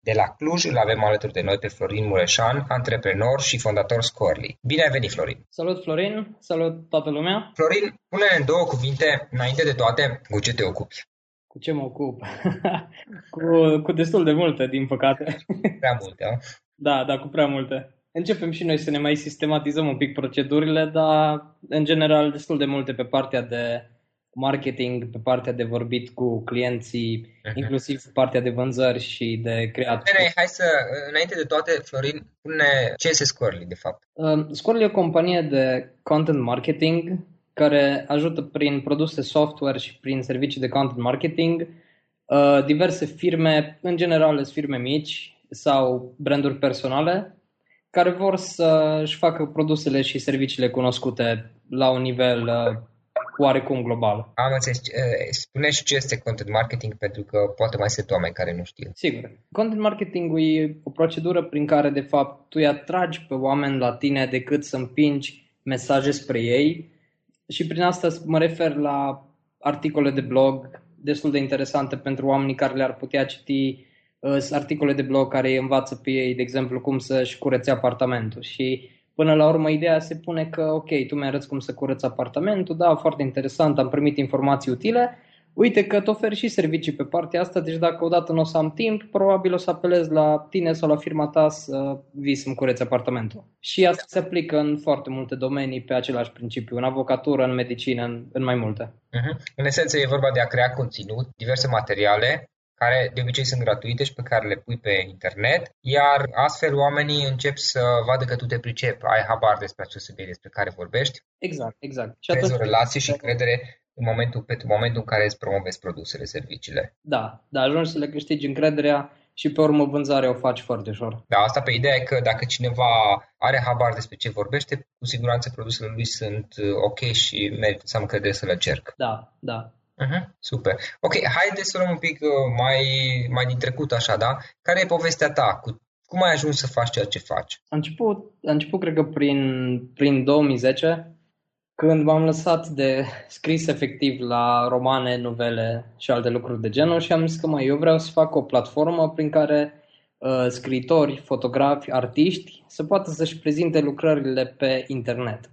De la Cluj îl avem alături de noi pe Florin Mureșan, antreprenor și fondator Scorly. Bine ai venit, Florin! Salut, Florin! Salut toată lumea! Florin, pune în două cuvinte, înainte de toate, cu ce te ocupi? Cu ce mă ocup? cu, cu destul de multe, din păcate. Prea multe, a? Da, da, cu prea multe. Începem și noi să ne mai sistematizăm un pic procedurile, dar în general destul de multe pe partea de marketing, pe partea de vorbit cu clienții, uh-huh. inclusiv partea de vânzări și de creat. Bine, hai să, înainte de toate, Florin, spune ce este Scorely, de fapt. Uh, Scorely e o companie de content marketing care ajută prin produse software și prin servicii de content marketing uh, diverse firme, în general sunt firme mici sau branduri personale, care vor să-și facă produsele și serviciile cunoscute la un nivel uh, oarecum global. Am înțeles. Spune și ce este content marketing, pentru că poate mai sunt oameni care nu știu. Sigur. Content marketing e o procedură prin care, de fapt, tu îi atragi pe oameni la tine decât să împingi mesaje spre ei și prin asta mă refer la articole de blog destul de interesante pentru oamenii care le-ar putea citi articole de blog care îi învață pe ei, de exemplu, cum să-și curețe apartamentul și Până la urmă, ideea se pune că, ok, tu mi-arăți cum să curăți apartamentul, da, foarte interesant, am primit informații utile, uite că îți oferi și servicii pe partea asta, deci dacă odată nu o să am timp, probabil o să apelez la tine sau la firma ta să vii să-mi cureți apartamentul. Și asta se aplică în foarte multe domenii pe același principiu, în avocatură, în medicină, în, în mai multe. Uh-huh. În esență e vorba de a crea conținut, diverse materiale care de obicei sunt gratuite și pe care le pui pe internet, iar astfel oamenii încep să vadă că tu te pricepi, ai habar despre acest subiect despre care vorbești. Exact, exact. Și atunci... o relație și încredere în momentul, pentru momentul în care îți promovezi produsele, serviciile. Da, da, ajungi să le câștigi încrederea și pe urmă vânzarea o faci foarte ușor. Da, asta pe ideea e că dacă cineva are habar despre ce vorbește, cu siguranță produsele lui sunt uh, ok și merită să am încredere să le cerc. Da, da. Uh-huh, super. Ok, haideți să luăm un pic uh, mai, mai din trecut așa, da? Care e povestea ta? Cu, cum ai ajuns să faci ceea ce faci? A început, a început cred că prin, prin 2010, când m-am lăsat de scris efectiv la romane, novele și alte lucruri de genul și am zis că mai eu vreau să fac o platformă prin care uh, scriitori, fotografi, artiști să poată să-și prezinte lucrările pe internet.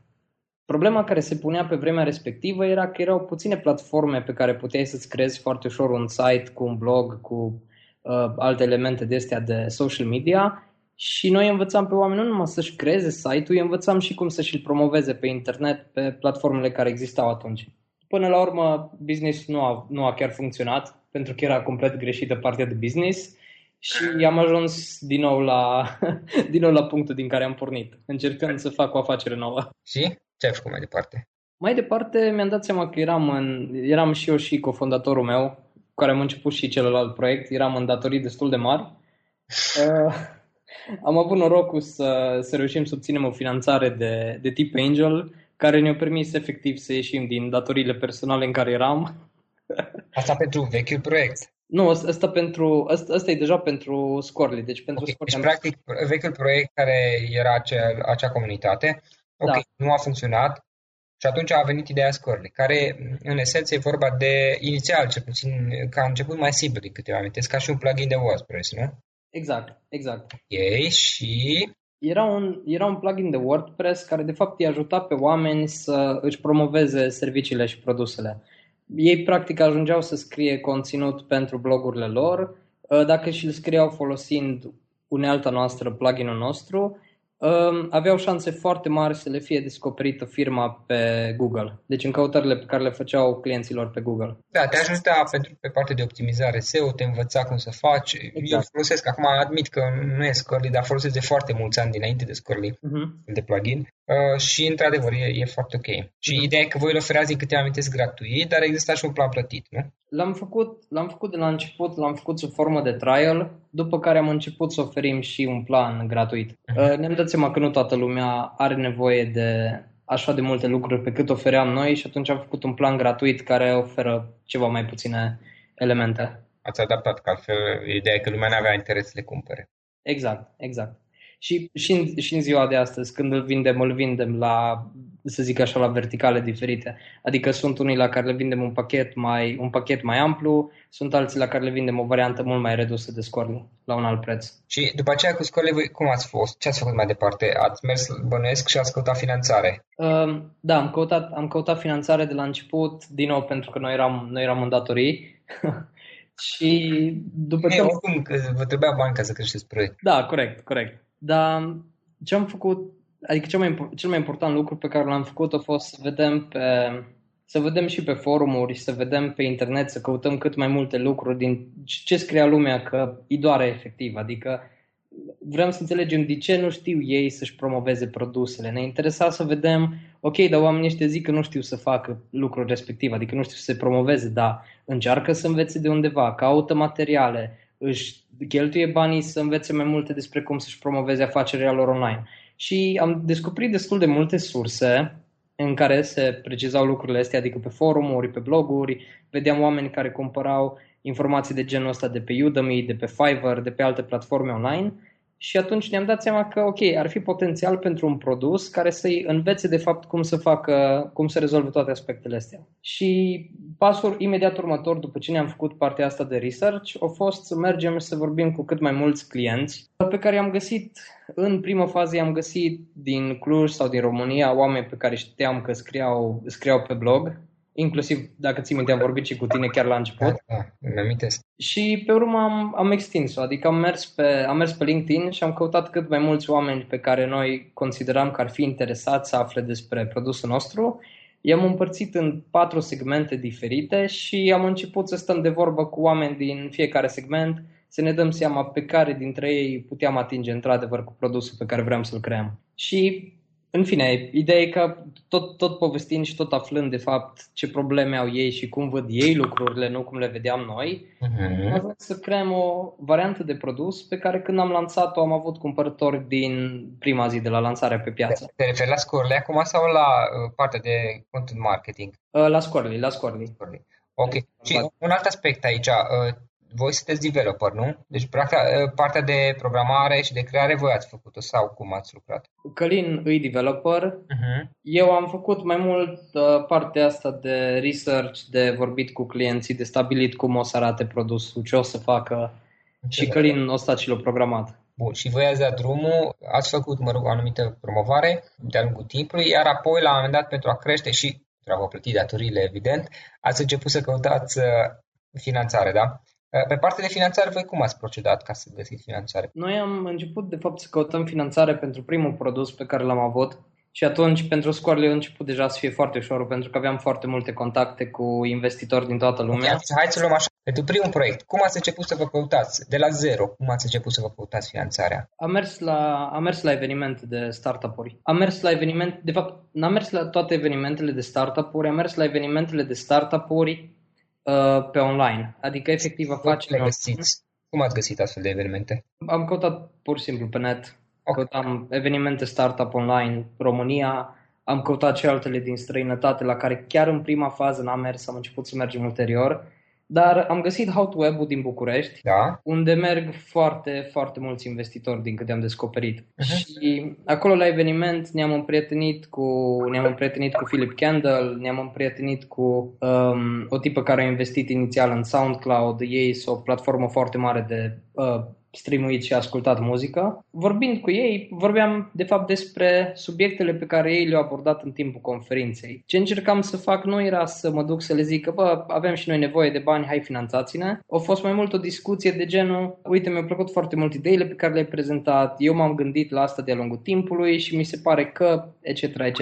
Problema care se punea pe vremea respectivă era că erau puține platforme pe care puteai să-ți creezi foarte ușor un site cu un blog, cu uh, alte elemente de astea de social media și noi învățam pe oameni nu numai să-și creeze site-ul, îi învățam și cum să-și-l promoveze pe internet pe platformele care existau atunci. Până la urmă, business nu a, nu a chiar funcționat, pentru că era complet greșită partea de business și am ajuns din nou la, din nou la punctul din care am pornit, încercând să fac o afacere nouă. Și ce ai făcut mai departe? Mai departe mi-am dat seama că eram, în, eram și eu și cofondatorul meu, cu care am început și celălalt proiect, eram în datorii destul de mari. Uh, am avut norocul să, să reușim să obținem o finanțare de, de tip Angel, care ne-a permis efectiv să ieșim din datoriile personale în care eram. Asta pentru vechiul proiect? Nu, asta, pentru, asta, asta e deja pentru Scorly. Deci, pentru okay. Scorly deci practic, vechiul proiect care era acea, acea comunitate, ok, da. nu a funcționat, și atunci a venit ideea Scorly, care în esență e vorba de, inițial cel puțin, ca a început mai simplu din câte amintesc, ca și un plugin de WordPress, nu? Exact, exact. Ok, și... Era un, era un plugin de WordPress care de fapt îi ajuta pe oameni să își promoveze serviciile și produsele. Ei practic ajungeau să scrie conținut pentru blogurile lor, dacă și-l scriau folosind unealta noastră, pluginul nostru, aveau șanse foarte mari să le fie descoperită firma pe Google. Deci în căutările pe care le făceau clienților pe Google. Da, te ajuta pentru pe partea de optimizare SEO, te învăța cum să faci. Exact. Eu folosesc, acum admit că nu e Scorly, dar folosesc de foarte mulți ani dinainte de Scorly, uh-huh. de plugin. Uh, și într-adevăr e, e foarte ok. Și uh-huh. ideea e că voi îl oferați din câte amintesc gratuit, dar exista și un plan plătit, nu? L-am făcut, l-am făcut de la început, l-am făcut sub formă de trial, după care am început să oferim și un plan gratuit. Uh-huh. Ne-am dat seama că nu toată lumea are nevoie de așa de multe lucruri pe cât ofeream noi și atunci am făcut un plan gratuit care oferă ceva mai puține elemente. Ați adaptat, că altfel ideea e că lumea nu avea interes să le cumpere. Exact, exact. Și, și, în, și în ziua de astăzi, când îl vindem, îl vindem la, să zic așa, la verticale diferite. Adică sunt unii la care le vindem un pachet mai, un pachet mai amplu, sunt alții la care le vindem o variantă mult mai redusă de scorli, la un alt preț. Și după aceea cu scorli, voi cum ați fost? Ce ați făcut mai departe? Ați mers, bănuiesc, și ați căutat finanțare? Uh, da, am căutat, am căutat finanțare de la început, din nou pentru că noi eram, noi eram în datorii. și după ce... Oricum, că vă trebuia bani ca să creșteți proiect. Da, corect, corect. Dar ce am făcut, adică cel mai, cel mai important lucru pe care l-am făcut a fost să vedem pe, să vedem și pe forumuri, să vedem pe internet, să căutăm cât mai multe lucruri din ce scria lumea că îi doare efectiv. Adică vrem să înțelegem de ce nu știu ei să-și promoveze produsele. Ne interesa să vedem, ok, dar oamenii ăștia zic că nu știu să facă lucrul respectiv, adică nu știu să se promoveze, dar încearcă să învețe de undeva, caută materiale, își cheltuie banii să învețe mai multe despre cum să-și promoveze afacerea lor online. Și am descoperit destul de multe surse în care se precizau lucrurile astea, adică pe forumuri, pe bloguri, vedeam oameni care cumpărau informații de genul ăsta de pe Udemy, de pe Fiverr, de pe alte platforme online și atunci ne-am dat seama că, ok, ar fi potențial pentru un produs care să-i învețe de fapt cum să facă, cum să rezolve toate aspectele astea. Și pasul imediat următor, după ce ne-am făcut partea asta de research, a fost să mergem și să vorbim cu cât mai mulți clienți pe care i-am găsit, în prima fază i-am găsit din Cluj sau din România oameni pe care știam că scriau, scriau pe blog inclusiv dacă ții minte am vorbit și cu tine chiar la început. Da, da îmi amintesc. Și pe urmă am, am extins-o, adică am mers, pe, am mers pe LinkedIn și am căutat cât mai mulți oameni pe care noi consideram că ar fi interesați să afle despre produsul nostru. I-am împărțit în patru segmente diferite și am început să stăm de vorbă cu oameni din fiecare segment, să ne dăm seama pe care dintre ei puteam atinge într-adevăr cu produsul pe care vrem să-l creăm. Și în fine, ideea e că tot, tot povestind și tot aflând de fapt ce probleme au ei și cum văd ei lucrurile, nu cum le vedeam noi, uh-huh. am vrut să creăm o variantă de produs pe care când am lansat-o am avut cumpărători din prima zi de la lansarea pe piață. Te referi la Scorely acum sau la uh, partea de content marketing? Uh, la Scorely, la Scorely. Ok. Și un alt aspect aici, uh, voi sunteți developer, nu? Deci, practic, ă, partea de programare și de creare voi ați făcut-o sau cum ați lucrat? Călin îi developer. Uh-huh. Eu am făcut mai mult uh, partea asta de research, de vorbit cu clienții, de stabilit cum o să arate produsul, ce o să facă și Călin o stat și l-a programat. Bun, și voi ați dat drumul, ați făcut, mă rog, o anumită promovare de-a lungul timpului, iar apoi, la un moment dat, pentru a crește și pentru a vă plăti datorile, evident, ați început să căutați uh, finanțare, da? Eh, pe partea de finanțare, voi cum ați procedat ca să găsiți finanțare? Noi am început, de fapt, să căutăm finanțare pentru primul produs pe care l-am avut și atunci, pentru scoarele, a început deja să fie foarte ușor, pentru că aveam foarte multe contacte cu investitori din toată lumea. Okay, hai să luăm așa. Pentru primul proiect, cum ați început să vă căutați? De la zero, cum ați început să vă căutați finanțarea? Am mers la, am mers la evenimente de startup-uri. Am mers la evenimente, de fapt, n-am mers la toate evenimentele de startup-uri, am mers la evenimentele de startup-uri uh, pe online. Adică efectiv afacerea... Găsiți? Cum ați găsit astfel de evenimente? Am căutat pur și simplu pe net. Okay. Căutam evenimente startup online România, am căutat și altele din străinătate la care chiar în prima fază n-am mers, am început să mergem ulterior dar am găsit How to Web-ul din București, da. unde merg foarte, foarte mulți investitori din câte am descoperit. Uh-huh. Și acolo la eveniment ne-am împrietenit cu, ne-am împrietenit cu Philip Kendall, ne-am împrietenit cu um, o tipă care a investit inițial în SoundCloud. Ei sunt o platformă foarte mare de uh, streamuit și ascultat muzică. Vorbind cu ei, vorbeam de fapt despre subiectele pe care ei le-au abordat în timpul conferinței. Ce încercam să fac nu era să mă duc să le zic că bă, avem și noi nevoie de bani, hai finanțați-ne. A fost mai mult o discuție de genul, uite, mi-au plăcut foarte mult ideile pe care le-ai prezentat, eu m-am gândit la asta de-a lungul timpului și mi se pare că, etc., etc.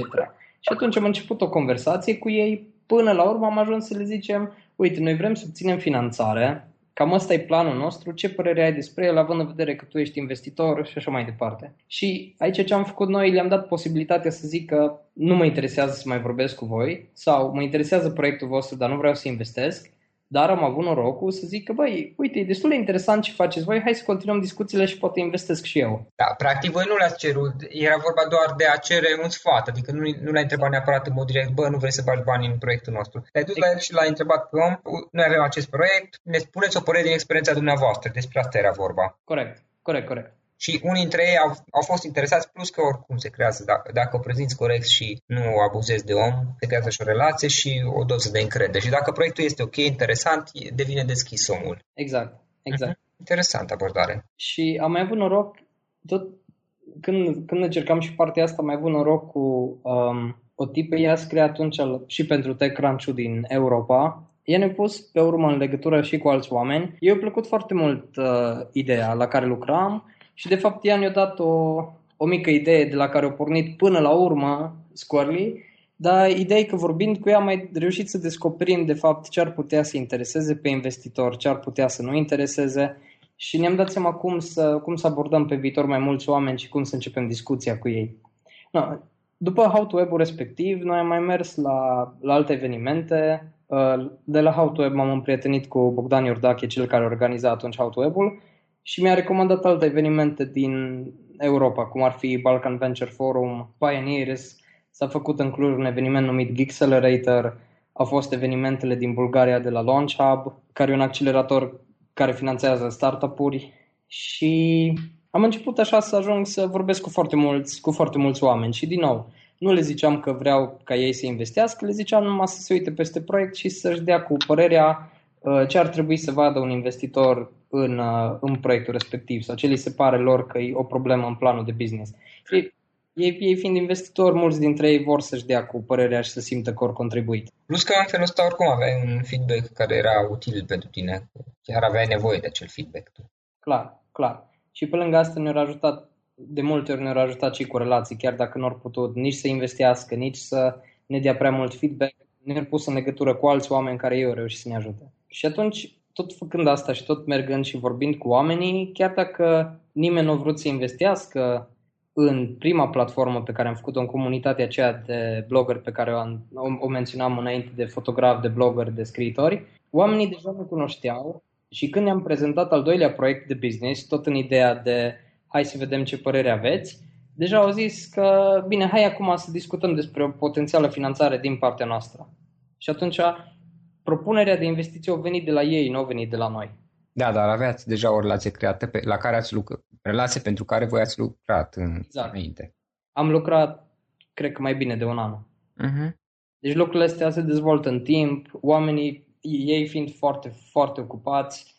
Și atunci am început o conversație cu ei, până la urmă am ajuns să le zicem, uite, noi vrem să obținem finanțare, Cam ăsta e planul nostru, ce părere ai despre el, având în vedere că tu ești investitor și așa mai departe. Și aici ce am făcut noi, le-am dat posibilitatea să zic că nu mă interesează să mai vorbesc cu voi sau mă interesează proiectul vostru, dar nu vreau să investesc dar am avut norocul să zic că, băi, uite, e destul de interesant ce faceți voi, hai să continuăm discuțiile și poate investesc și eu. Da, practic voi nu le-ați cerut, era vorba doar de a cere un sfat, adică nu, nu l-ai întrebat neapărat în mod direct, bă, nu vrei să bagi bani în proiectul nostru. Te-ai dus la el și l-ai întrebat pe om, noi avem acest proiect, ne spuneți o părere din experiența dumneavoastră, despre asta era vorba. Corect, corect, corect și unii dintre ei au, au fost interesați, plus că oricum se creează, dacă, dacă o prezinți corect și nu abuzezi de om, se creează și o relație și o doză de încredere. Și dacă proiectul este ok, interesant, devine deschis omul. Exact, exact. Uh-huh. Interesant abordare. Și am mai avut noroc, tot când, când încercam și partea asta, am mai avut noroc cu um, o tipă, ea scrie atunci și pentru TechCrunch din Europa, ea ne-a pus pe urmă în legătură și cu alți oameni. Eu a plăcut foarte mult uh, ideea la care lucram și de fapt ea ne-a dat o, o mică idee de la care a pornit până la urmă Squarely, dar ideea e că vorbind cu ea am mai reușit să descoperim de fapt ce ar putea să intereseze pe investitor, ce ar putea să nu intereseze și ne-am dat seama cum să, cum să abordăm pe viitor mai mulți oameni și cum să începem discuția cu ei. No, după How to Web-ul respectiv, noi am mai mers la, la alte evenimente. Uh, de la How to Web m-am împrietenit cu Bogdan Iordache, cel care organiza atunci How to Web-ul și mi-a recomandat alte evenimente din Europa, cum ar fi Balkan Venture Forum, Pioneers, s-a făcut în Cluj un eveniment numit Geekcelerator, au fost evenimentele din Bulgaria de la Launch Hub, care e un accelerator care finanțează startup-uri și am început așa să ajung să vorbesc cu foarte mulți, cu foarte mulți oameni. Și din nou, nu le ziceam că vreau ca ei să investească, le ziceam numai să se uite peste proiect și să-și dea cu părerea uh, ce ar trebui să vadă un investitor în, uh, în proiectul respectiv sau ce li se pare lor că e o problemă în planul de business. Și ei, ei fiind investitori, mulți dintre ei vor să-și dea cu părerea și să simtă că au contribuit. Plus că în felul ăsta oricum aveai un feedback care era util pentru tine. Chiar aveai nevoie de acel feedback. Tu. Clar, clar. Și pe lângă asta ne-au ajutat, de multe ori ne-au ajutat și corelații, chiar dacă nu au putut nici să investească, nici să ne dea prea mult feedback, ne-au pus în legătură cu alți oameni care ei au reușit să ne ajute. Și atunci, tot făcând asta și tot mergând și vorbind cu oamenii, chiar dacă nimeni nu a vrut să investească în prima platformă pe care am făcut-o în comunitatea aceea de blogger pe care o, o, o menționam înainte de fotograf, de blogger, de scriitori, oamenii deja nu cunoșteau și când ne-am prezentat al doilea proiect de business, tot în ideea de hai să vedem ce părere aveți, deja au zis că bine, hai acum să discutăm despre o potențială finanțare din partea noastră. Și atunci propunerea de investiție a venit de la ei, nu a venit de la noi. Da, dar aveați deja o relație creată pe, la care ați lucrat, relație pentru care voi ați lucrat în, exact. înainte. Am lucrat, cred că mai bine de un an. Uh-huh. Deci lucrurile astea se dezvoltă în timp, oamenii, ei fiind foarte, foarte ocupați,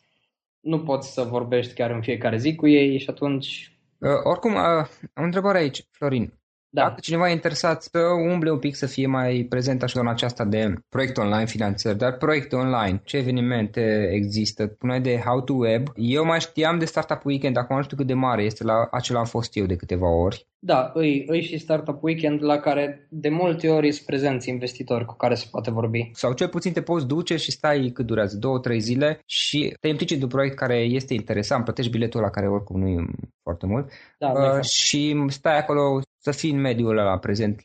nu poți să vorbești chiar în fiecare zi cu ei și atunci... Uh, oricum, uh, o întrebare aici, Florin. Da. Dacă cineva e interesat să umble un pic, să fie mai prezent așa în aceasta de proiect online, finanțări, dar proiecte online, ce evenimente există, puneai de How to Web. Eu mai știam de Startup Weekend, acum nu știu cât de mare este, la acela am fost eu de câteva ori. Da, îi, îi și Startup Weekend la care de multe ori sunt prezenți investitori cu care se poate vorbi. Sau cel puțin te poți duce și stai cât durează, două, trei zile și te implici într-un proiect care este interesant, plătești biletul la care oricum nu e foarte mult da, uh, și stai acolo să fii în mediul ăla prezent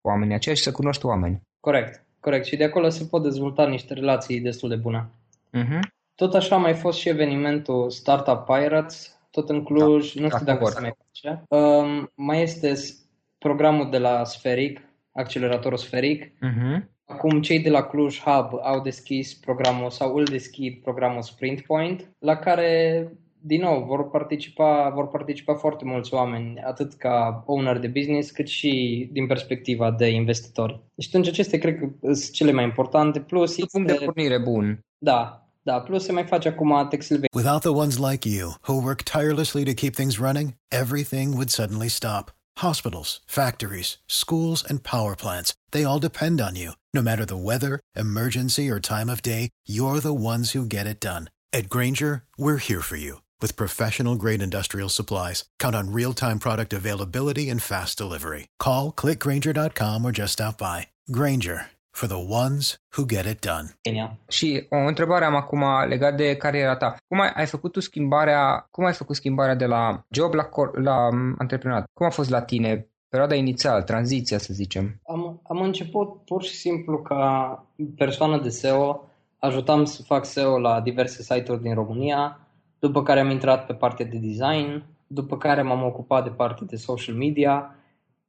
cu oamenii aceia și să cunoști oameni. Corect, corect. Și de acolo se pot dezvolta niște relații destul de bune. Uh-huh. Tot așa a mai fost și evenimentul Startup Pirates, tot în Cluj, da, nu știu dacă se mai face. Um, mai este programul de la Sferic, acceleratorul Sferic. Uh-huh. Acum cei de la Cluj Hub au deschis programul sau îl deschid programul Sprint Point, la care din nou, vor participa, vor participa foarte mulți oameni, atât ca owner de business, cât și din perspectiva de investitori. Deci atunci acestea cred că sunt cele mai importante. Plus este... punct de pornire bun. Da, da, plus se mai face acum Texel Without the ones like you, who work tirelessly to keep things running, everything would suddenly stop. Hospitals, factories, schools, and power plants, they all depend on you. No matter the weather, emergency, or time of day, you're the ones who get it done. At Granger, we're here for you with professional grade industrial supplies, count on real time product availability and fast delivery. Call clickgranger.com or just stop by. Granger for the ones who get it done. Și o întrebare am acum legat de cariera ta. Cum ai, ai făcut tu schimbarea, cum ai făcut schimbarea de la job la, la antreprenoriat? Cum a fost la tine perioada inițială, tranziția să zicem? Am, am început pur și simplu ca persoană de SEO, ajutam să fac SEO la diverse site-uri din România, după care am intrat pe partea de design, după care m-am ocupat de partea de social media.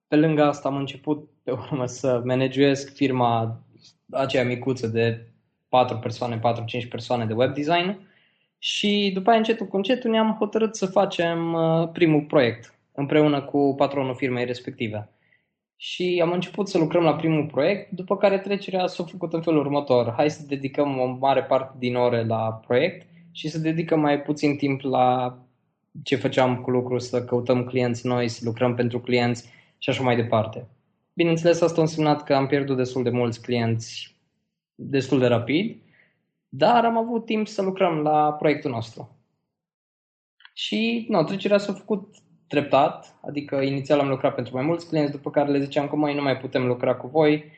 Pe lângă asta am început pe urmă să managuesc firma aceea micuță de 4 persoane, 4-5 persoane de web design și după aia încetul cu încetul ne-am hotărât să facem uh, primul proiect împreună cu patronul firmei respective. Și am început să lucrăm la primul proiect, după care trecerea s-a făcut în felul următor. Hai să dedicăm o mare parte din ore la proiect și să dedicăm mai puțin timp la ce făceam cu lucrul, să căutăm clienți noi, să lucrăm pentru clienți și așa mai departe. Bineînțeles, asta a însemnat că am pierdut destul de mulți clienți destul de rapid, dar am avut timp să lucrăm la proiectul nostru. Și nu, trecerea s-a făcut treptat, adică inițial am lucrat pentru mai mulți clienți, după care le ziceam că mai nu mai putem lucra cu voi,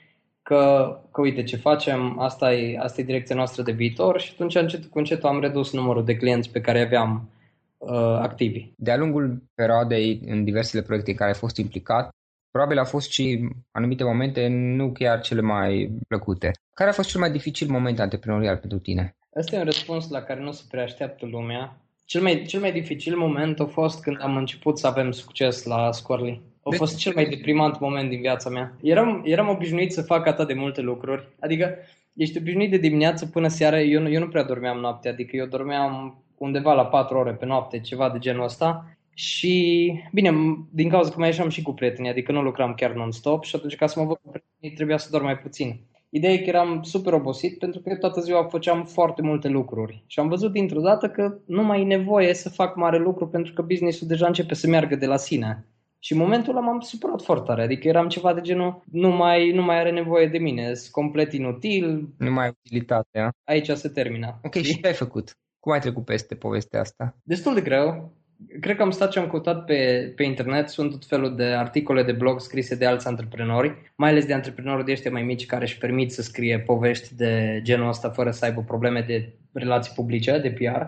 că, că uite ce facem, asta e, asta e direcția noastră de viitor și atunci încet cu încet am redus numărul de clienți pe care aveam uh, activi. De-a lungul perioadei în diversele proiecte în care ai fost implicat, probabil au fost și anumite momente nu chiar cele mai plăcute. Care a fost cel mai dificil moment antreprenorial pentru tine? Asta e un răspuns la care nu se prea așteaptă lumea. Cel mai, cel mai dificil moment a fost când am început să avem succes la Scorly. A fost cel mai deprimant moment din viața mea. Eram, eram obișnuit să fac atât de multe lucruri. Adică ești obișnuit de dimineață până seara. Eu, eu nu prea dormeam noaptea, adică eu dormeam undeva la 4 ore pe noapte, ceva de genul ăsta. și, bine, din cauza că mai ieșeam și cu prietenii, adică nu lucram chiar non-stop și atunci ca să mă văd cu prietenii trebuia să dorm mai puțin. Ideea e că eram super obosit pentru că toată ziua făceam foarte multe lucruri și am văzut dintr-o dată că nu mai e nevoie să fac mare lucru pentru că businessul deja începe să meargă de la sine. Și în momentul ăla m-am supărat foarte tare, adică eram ceva de genul nu mai, nu mai are nevoie de mine, sunt complet inutil. Nu mai ai utilitatea. Aici se termină. Ok, și ce ai făcut? Cum ai trecut peste povestea asta? Destul de greu cred că am stat și am căutat pe, pe internet, sunt tot felul de articole de blog scrise de alți antreprenori, mai ales de antreprenori de ăștia mai mici care își permit să scrie povești de genul ăsta fără să aibă probleme de relații publice, de PR.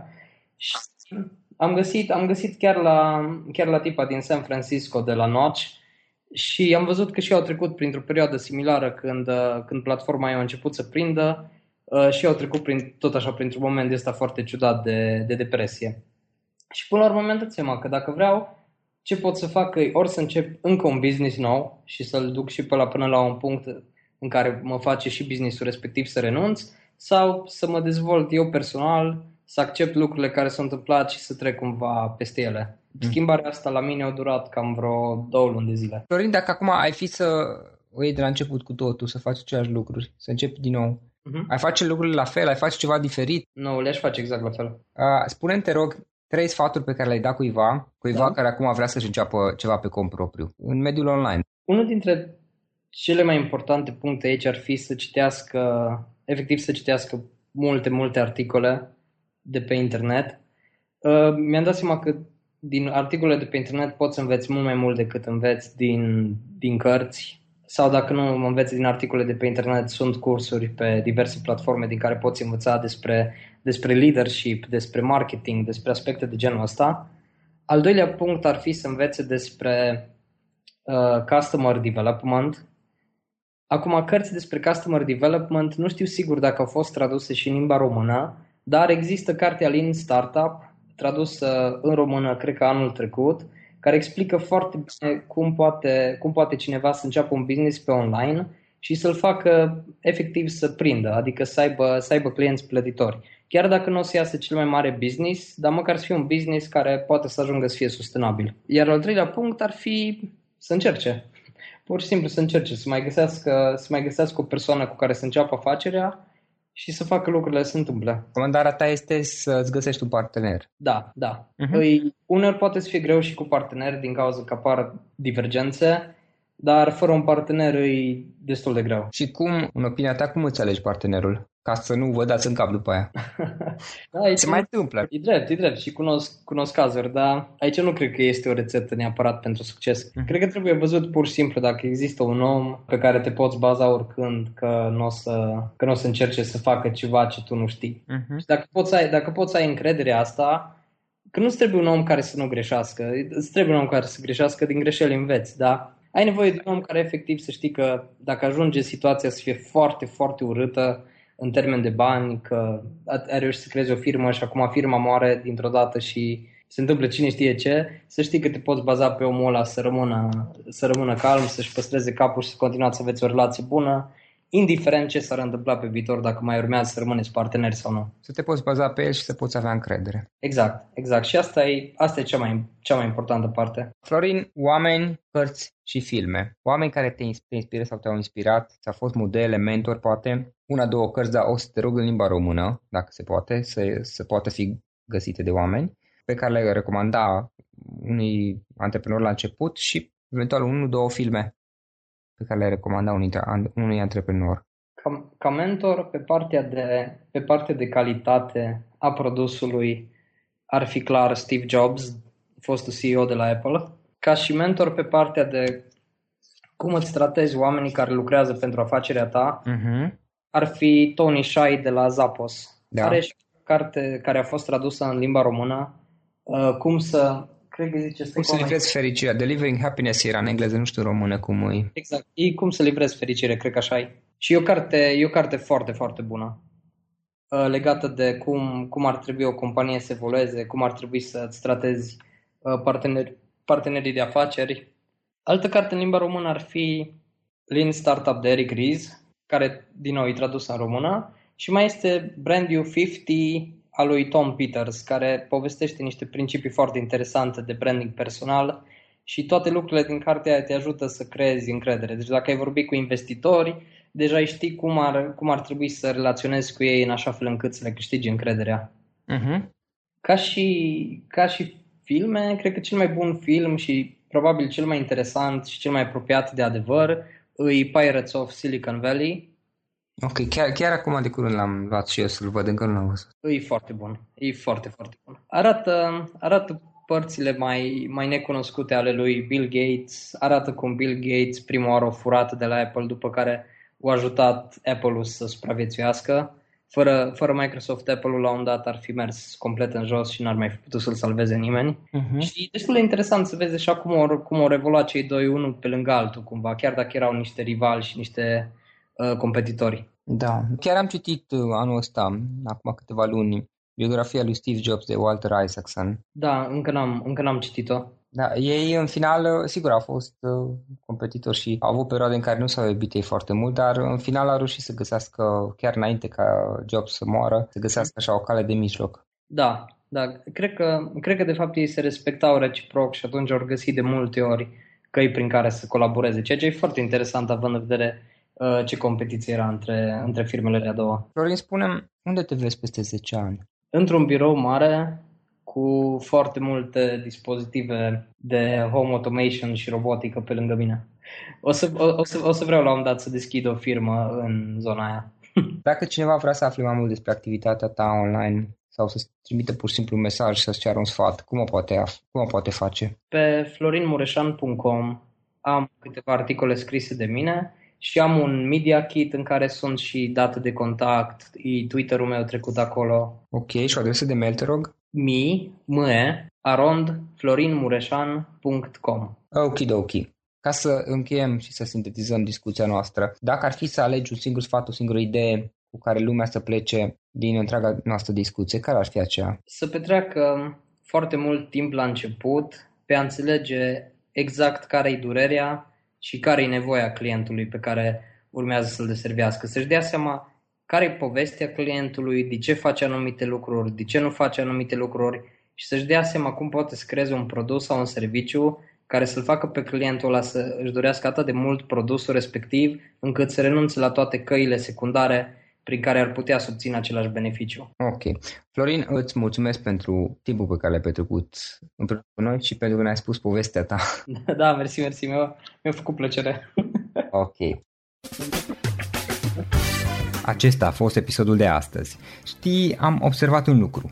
Și am găsit, am găsit chiar, la, chiar la tipa din San Francisco de la Notch și am văzut că și au trecut printr-o perioadă similară când, când platforma a început să prindă uh, și au trecut prin, tot așa printr-un moment de ăsta foarte ciudat de, de depresie. Și până la urmă mi-am dat seama că dacă vreau, ce pot să fac e ori să încep încă un business nou și să-l duc și pe la până la un punct în care mă face și businessul respectiv să renunț, sau să mă dezvolt eu personal, să accept lucrurile care s-au întâmplat și să trec cumva peste ele. Mm. Schimbarea asta la mine a durat cam vreo două luni de zile. Florin, dacă acum ai fi să o iei de la început cu totul, să faci aceleași lucruri, să începi din nou, uh-huh. ai face lucrurile la fel, ai face ceva diferit? Nu, le-aș face exact la fel. Uh, spune-mi, te rog, trei sfaturi pe care le-ai dat cuiva, cuiva da? care acum vrea să-și înceapă ceva pe cont propriu, în mediul online. Unul dintre cele mai importante puncte aici ar fi să citească, efectiv să citească multe, multe articole de pe internet. Uh, mi-am dat seama că din articole de pe internet poți să înveți mult mai mult decât înveți din, din cărți sau dacă nu înveți din articole de pe internet, sunt cursuri pe diverse platforme din care poți învăța despre, despre leadership, despre marketing, despre aspecte de genul ăsta. Al doilea punct ar fi să învețe despre uh, customer development. Acum, cărți despre customer development nu știu sigur dacă au fost traduse și în limba română, dar există cartea Lean Startup, tradusă în română, cred că anul trecut, care explică foarte bine cum poate, cum poate cineva să înceapă un business pe online și să-l facă efectiv să prindă, adică să aibă, să aibă clienți plătitori. Chiar dacă nu o să iasă cel mai mare business, dar măcar să fie un business care poate să ajungă să fie sustenabil. Iar al treilea punct ar fi să încerce. Pur și simplu să încerce, să mai găsească, să mai găsească o persoană cu care să înceapă afacerea și să facă lucrurile să se întâmple. Comandarea ta este să-ți găsești un partener. Da, da. Uh-huh. Îi, uneori poate să fie greu și cu partener din cauza că apar divergențe, dar fără un partener e destul de greu. Și cum, în opinia ta, cum îți alegi partenerul? Ca să nu vă dați în cap după aia. da, Se mai întâmplă. E drept, e drept și cunosc, cunosc cazuri, dar aici nu cred că este o rețetă neapărat pentru succes. Mm-hmm. Cred că trebuie văzut pur și simplu dacă există un om pe care te poți baza oricând că nu o să, că n-o să încerce să facă ceva ce tu nu știi. Mm-hmm. Și dacă poți, ai, dacă poți ai încrederea asta, că nu-ți trebuie un om care să nu greșească, îți trebuie un om care să greșească, din greșeli înveți, da? Ai nevoie de un om care efectiv să știi că dacă ajunge situația să fie foarte, foarte urâtă, în termen de bani, că ai reușit să creezi o firmă și acum firma moare dintr-o dată și se întâmplă cine știe ce, să știi că te poți baza pe omul ăla să rămână, să rămână calm, să-și păstreze capul și să continuați să aveți o relație bună indiferent ce s-ar întâmpla pe viitor, dacă mai urmează să rămâneți parteneri sau nu. Să te poți baza pe el și să poți avea încredere. Exact, exact. Și asta e, asta e cea, mai, cea mai importantă parte. Florin, oameni, cărți și filme. Oameni care te inspiră sau te-au inspirat, ți-au fost modele, mentor, poate. Una, două cărți, dar o să te rog în limba română, dacă se poate, să, să poată fi găsite de oameni, pe care le recomanda unui antreprenor la început și eventual unul, două filme pe care le recomanda unui, unui antreprenor? Ca, ca mentor, pe partea, de, pe partea de calitate a produsului, ar fi clar Steve Jobs, fostul CEO de la Apple. Ca și mentor, pe partea de cum îți tratezi oamenii care lucrează pentru afacerea ta, uh-huh. ar fi Tony Shai de la Zappos. Da. Are și o carte care a fost tradusă în limba română, uh, cum să cred că zice... Cum să livrezi fericirea? Delivering happiness era în engleză, nu știu română cum e. Exact. E cum să livrezi fericire, cred că așa e. Și e o carte, e o carte foarte, foarte bună uh, legată de cum, cum ar trebui o companie să evolueze, cum ar trebui să-ți tratezi uh, parteneri, partenerii de afaceri. Altă carte în limba română ar fi Lean Startup de Eric Ries, care din nou e tradus în română, și mai este Brand New 50 al lui Tom Peters, care povestește niște principii foarte interesante de branding personal și toate lucrurile din cartea aia te ajută să creezi încredere. Deci dacă ai vorbit cu investitori, deja ai ști cum ar, cum ar trebui să relaționezi cu ei în așa fel încât să le câștigi încrederea. Uh-huh. Ca, și, ca și filme, cred că cel mai bun film și probabil cel mai interesant și cel mai apropiat de adevăr e Pirates of Silicon Valley. Ok, chiar, chiar acum de curând l-am luat și eu să-l văd, încă nu l-am văzut. E foarte bun, e foarte, foarte bun. Arată, arată părțile mai, mai necunoscute ale lui Bill Gates, arată cum Bill Gates prima oară a furat de la Apple, după care a ajutat Apple-ul să supraviețuiască. Fără, fără Microsoft, Apple-ul la un dat ar fi mers complet în jos și n-ar mai fi putut să-l salveze nimeni. Uh-huh. Și e destul de interesant să vezi așa cum au, cum au revolat cei doi unul pe lângă altul cumva, chiar dacă erau niște rivali și niște uh, competitori. Da, chiar am citit uh, anul ăsta, acum câteva luni, biografia lui Steve Jobs de Walter Isaacson. Da, încă n-am, încă n-am citit-o. Da, ei în final, sigur, au fost uh, competitori și au avut perioade în care nu s-au iubit ei foarte mult, dar în final au reușit să găsească, chiar înainte ca Jobs să moară, să găsească așa o cale de mijloc. Da, da, cred că, cred că de fapt ei se respectau reciproc și atunci au găsit de multe ori căi prin care să colaboreze, ceea ce e foarte interesant având în vedere uh, ce competiție era între, între firmele a doua. Florin, spunem, unde te vezi peste 10 ani? Într-un birou mare, cu foarte multe dispozitive de home automation și robotică pe lângă mine. O să, o, o, să, o să vreau la un dat să deschid o firmă în zona aia. Dacă cineva vrea să afle mai mult despre activitatea ta online sau să trimită pur și simplu un mesaj să-ți ceară un sfat, cum o poate, cum o poate face? Pe florinmureșan.com am câteva articole scrise de mine și am un media kit în care sunt și date de contact, e Twitter-ul meu trecut acolo. Ok, și o adresă de mail, te rog? mi, mă, arond, florinmureșan.com Ok, ok. Ca să încheiem și să sintetizăm discuția noastră, dacă ar fi să alegi un singur sfat, o singură idee cu care lumea să plece din întreaga noastră discuție, care ar fi aceea? Să petreacă foarte mult timp la început pe a înțelege exact care e durerea și care e nevoia clientului pe care urmează să-l deservească. Să-și dea seama care e povestea clientului, de ce face anumite lucruri, de ce nu face anumite lucruri și să-și dea seama cum poate să creeze un produs sau un serviciu care să-l facă pe clientul ăla să își dorească atât de mult produsul respectiv încât să renunțe la toate căile secundare prin care ar putea să obțină același beneficiu. Ok. Florin, îți mulțumesc pentru timpul pe care l-ai petrecut împreună cu noi și pentru că ne-ai spus povestea ta. Da, mersi, mersi. Mi-a, mi-a făcut plăcere. ok. Acesta a fost episodul de astăzi. Știi, am observat un lucru.